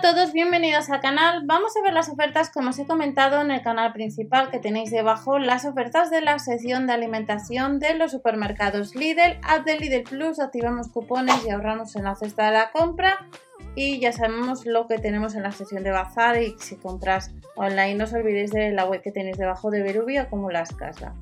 a todos, bienvenidos al canal. Vamos a ver las ofertas como os he comentado en el canal principal que tenéis debajo, las ofertas de la sección de alimentación de los supermercados Lidl. Haz de Lidl Plus, activamos cupones y ahorramos en la cesta de la compra. Y ya sabemos lo que tenemos en la sección de bazar y si compras online no os olvidéis de la web que tenéis debajo de Berubia como las casas.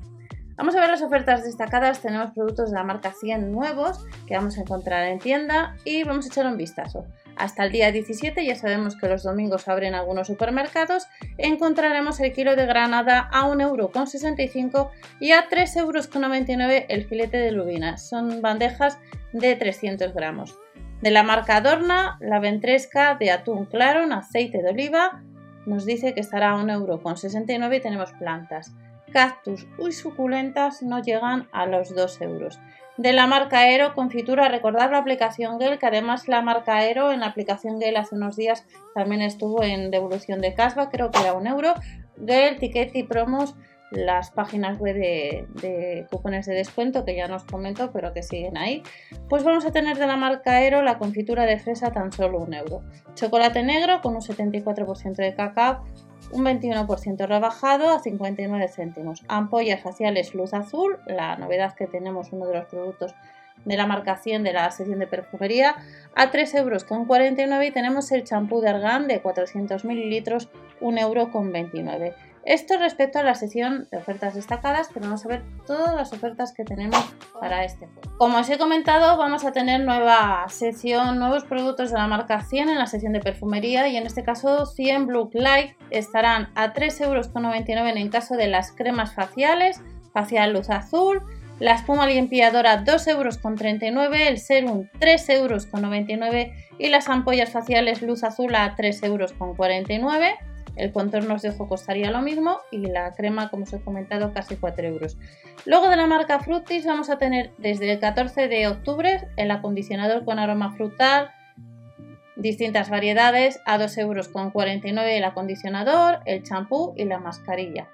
Vamos a ver las ofertas destacadas. Tenemos productos de la marca 100 nuevos que vamos a encontrar en tienda y vamos a echar un vistazo. Hasta el día 17, ya sabemos que los domingos abren algunos supermercados, encontraremos el kilo de granada a 1,65€ y a 3,99€ el filete de lubinas. Son bandejas de 300 gramos. De la marca Adorna, la ventresca de atún claro en aceite de oliva nos dice que estará a 1,69€ y tenemos plantas cactus y suculentas no llegan a los 2 euros. De la marca Aero, confitura, recordar la aplicación Gel, que además la marca Aero en la aplicación Gel hace unos días también estuvo en devolución de casva, creo que era un euro. Gel, ticket y promos, las páginas web de, de, cupones de descuento que ya nos comentó, pero que siguen ahí. Pues vamos a tener de la marca Aero la confitura de fresa tan solo un euro. Chocolate negro con un 74% de cacao, un 21% rebajado a 59 céntimos. Ampollas faciales luz azul, la novedad que tenemos, uno de los productos de la marca 100 de la sección de perfumería, a 3,49 euros y tenemos el champú de argán de 400 mililitros, 1,29 euro. Esto respecto a la sección de ofertas destacadas, pero vamos a ver todas las ofertas que tenemos para este juego. Como os he comentado, vamos a tener nueva sección, nuevos productos de la marca 100 en la sección de perfumería y en este caso 100 Blue Light estarán a 3,99 euros en caso de las cremas faciales, facial luz azul, la espuma limpiadora 2,39 euros, el serum 3,99 euros y las ampollas faciales luz azul a 3,49 euros. El contorno de ojo costaría lo mismo y la crema, como os he comentado, casi 4 euros. Luego de la marca Fructis vamos a tener desde el 14 de octubre el acondicionador con aroma frutal, distintas variedades, a 2,49 euros el acondicionador, el champú y la mascarilla.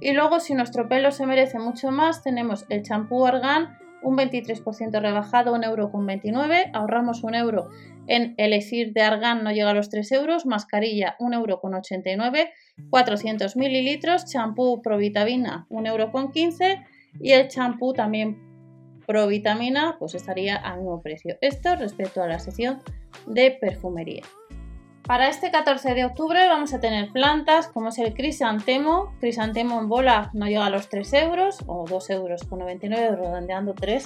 Y luego, si nuestro pelo se merece mucho más, tenemos el champú Argan un 23% rebajado, 1,29€, ahorramos un euro en elixir de argán, no llega a los 3 euros, mascarilla 1,89€, 400 mililitros, champú provitamina 1,15€ y el champú también provitamina pues estaría al mismo precio. Esto respecto a la sección de perfumería. Para este 14 de octubre vamos a tener plantas como es el crisantemo. Crisantemo en bola no llega a los 3 euros o 2 euros con 99 redondeando 3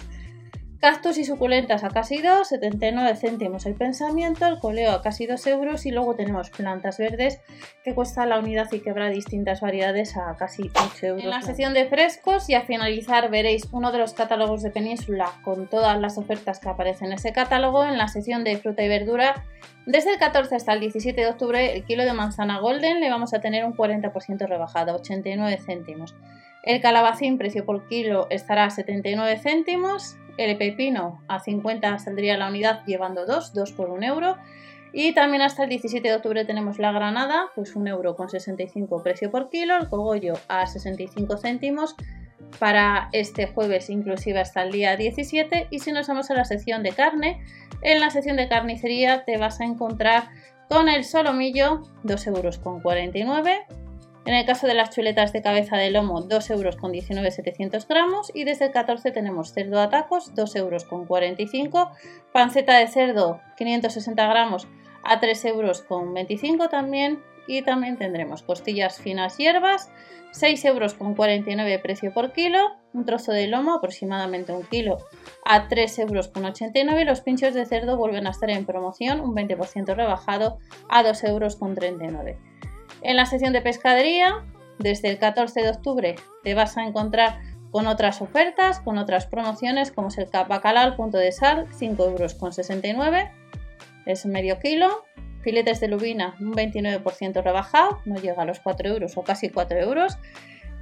Cactus y suculentas a casi 2, 79 céntimos el pensamiento, el coleo a casi 2 euros y luego tenemos plantas verdes que cuesta la unidad y quebra distintas variedades a casi 8 euros. En la sección de frescos y a finalizar veréis uno de los catálogos de Península con todas las ofertas que aparecen en ese catálogo. En la sección de fruta y verdura, desde el 14 hasta el 17 de octubre, el kilo de manzana golden le vamos a tener un 40% rebajado, 89 céntimos. El calabacín, precio por kilo, estará a 79 céntimos el pepino a 50 saldría la unidad llevando 2, 2 por 1 euro. Y también hasta el 17 de octubre tenemos la granada, pues 1 euro con 65 precio por kilo, el cogollo a 65 céntimos para este jueves inclusive hasta el día 17 y si nos vamos a la sección de carne, en la sección de carnicería te vas a encontrar con el solomillo 2 euros con 49 en el caso de las chuletas de cabeza de lomo, 2 euros con 19 700 gramos. Y desde el 14 tenemos cerdo a tacos, 2 euros con 45. Panceta de cerdo, 560 gramos, a 3 euros con 25 también. Y también tendremos costillas finas hierbas, 6 euros con 49 precio por kilo. Un trozo de lomo, aproximadamente un kilo, a 3 euros con 89. Los pinchos de cerdo vuelven a estar en promoción, un 20% rebajado, a 2 euros con 39. En la sección de pescadería, desde el 14 de octubre te vas a encontrar con otras ofertas, con otras promociones, como es el bacalao al punto de sal, 5 euros con 69, es medio kilo. Filetes de lubina, un 29% rebajado, no llega a los 4 euros o casi 4 euros.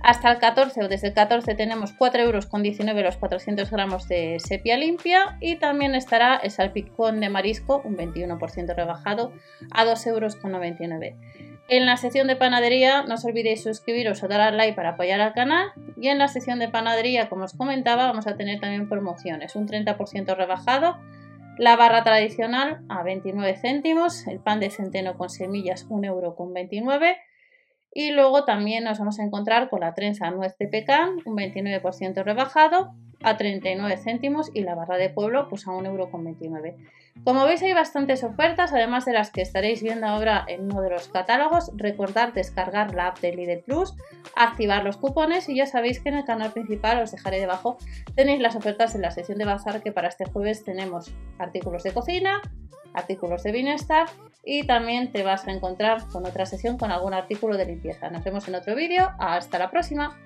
Hasta el 14 o desde el 14 tenemos 4 euros con 19 los 400 gramos de sepia limpia y también estará el salpicón de marisco, un 21% rebajado, a 2 euros con 99. En la sección de panadería no os olvidéis suscribiros o dar al like para apoyar al canal. Y en la sección de panadería, como os comentaba, vamos a tener también promociones. Un 30% rebajado La barra tradicional a 29 céntimos, el pan de centeno con semillas 1,29€ y luego también nos vamos a encontrar con la trenza nuez de pecan, un 29% rebajado a 39 céntimos y la barra de pueblo pues a 1,29€. Como veis hay bastantes ofertas, además de las que estaréis viendo ahora en uno de los catálogos. Recordad descargar la app de Lidl Plus, activar los cupones y ya sabéis que en el canal principal os dejaré debajo tenéis las ofertas en la sección de bazar que para este jueves tenemos artículos de cocina, artículos de bienestar y también te vas a encontrar con otra sesión con algún artículo de limpieza. Nos vemos en otro vídeo. Hasta la próxima.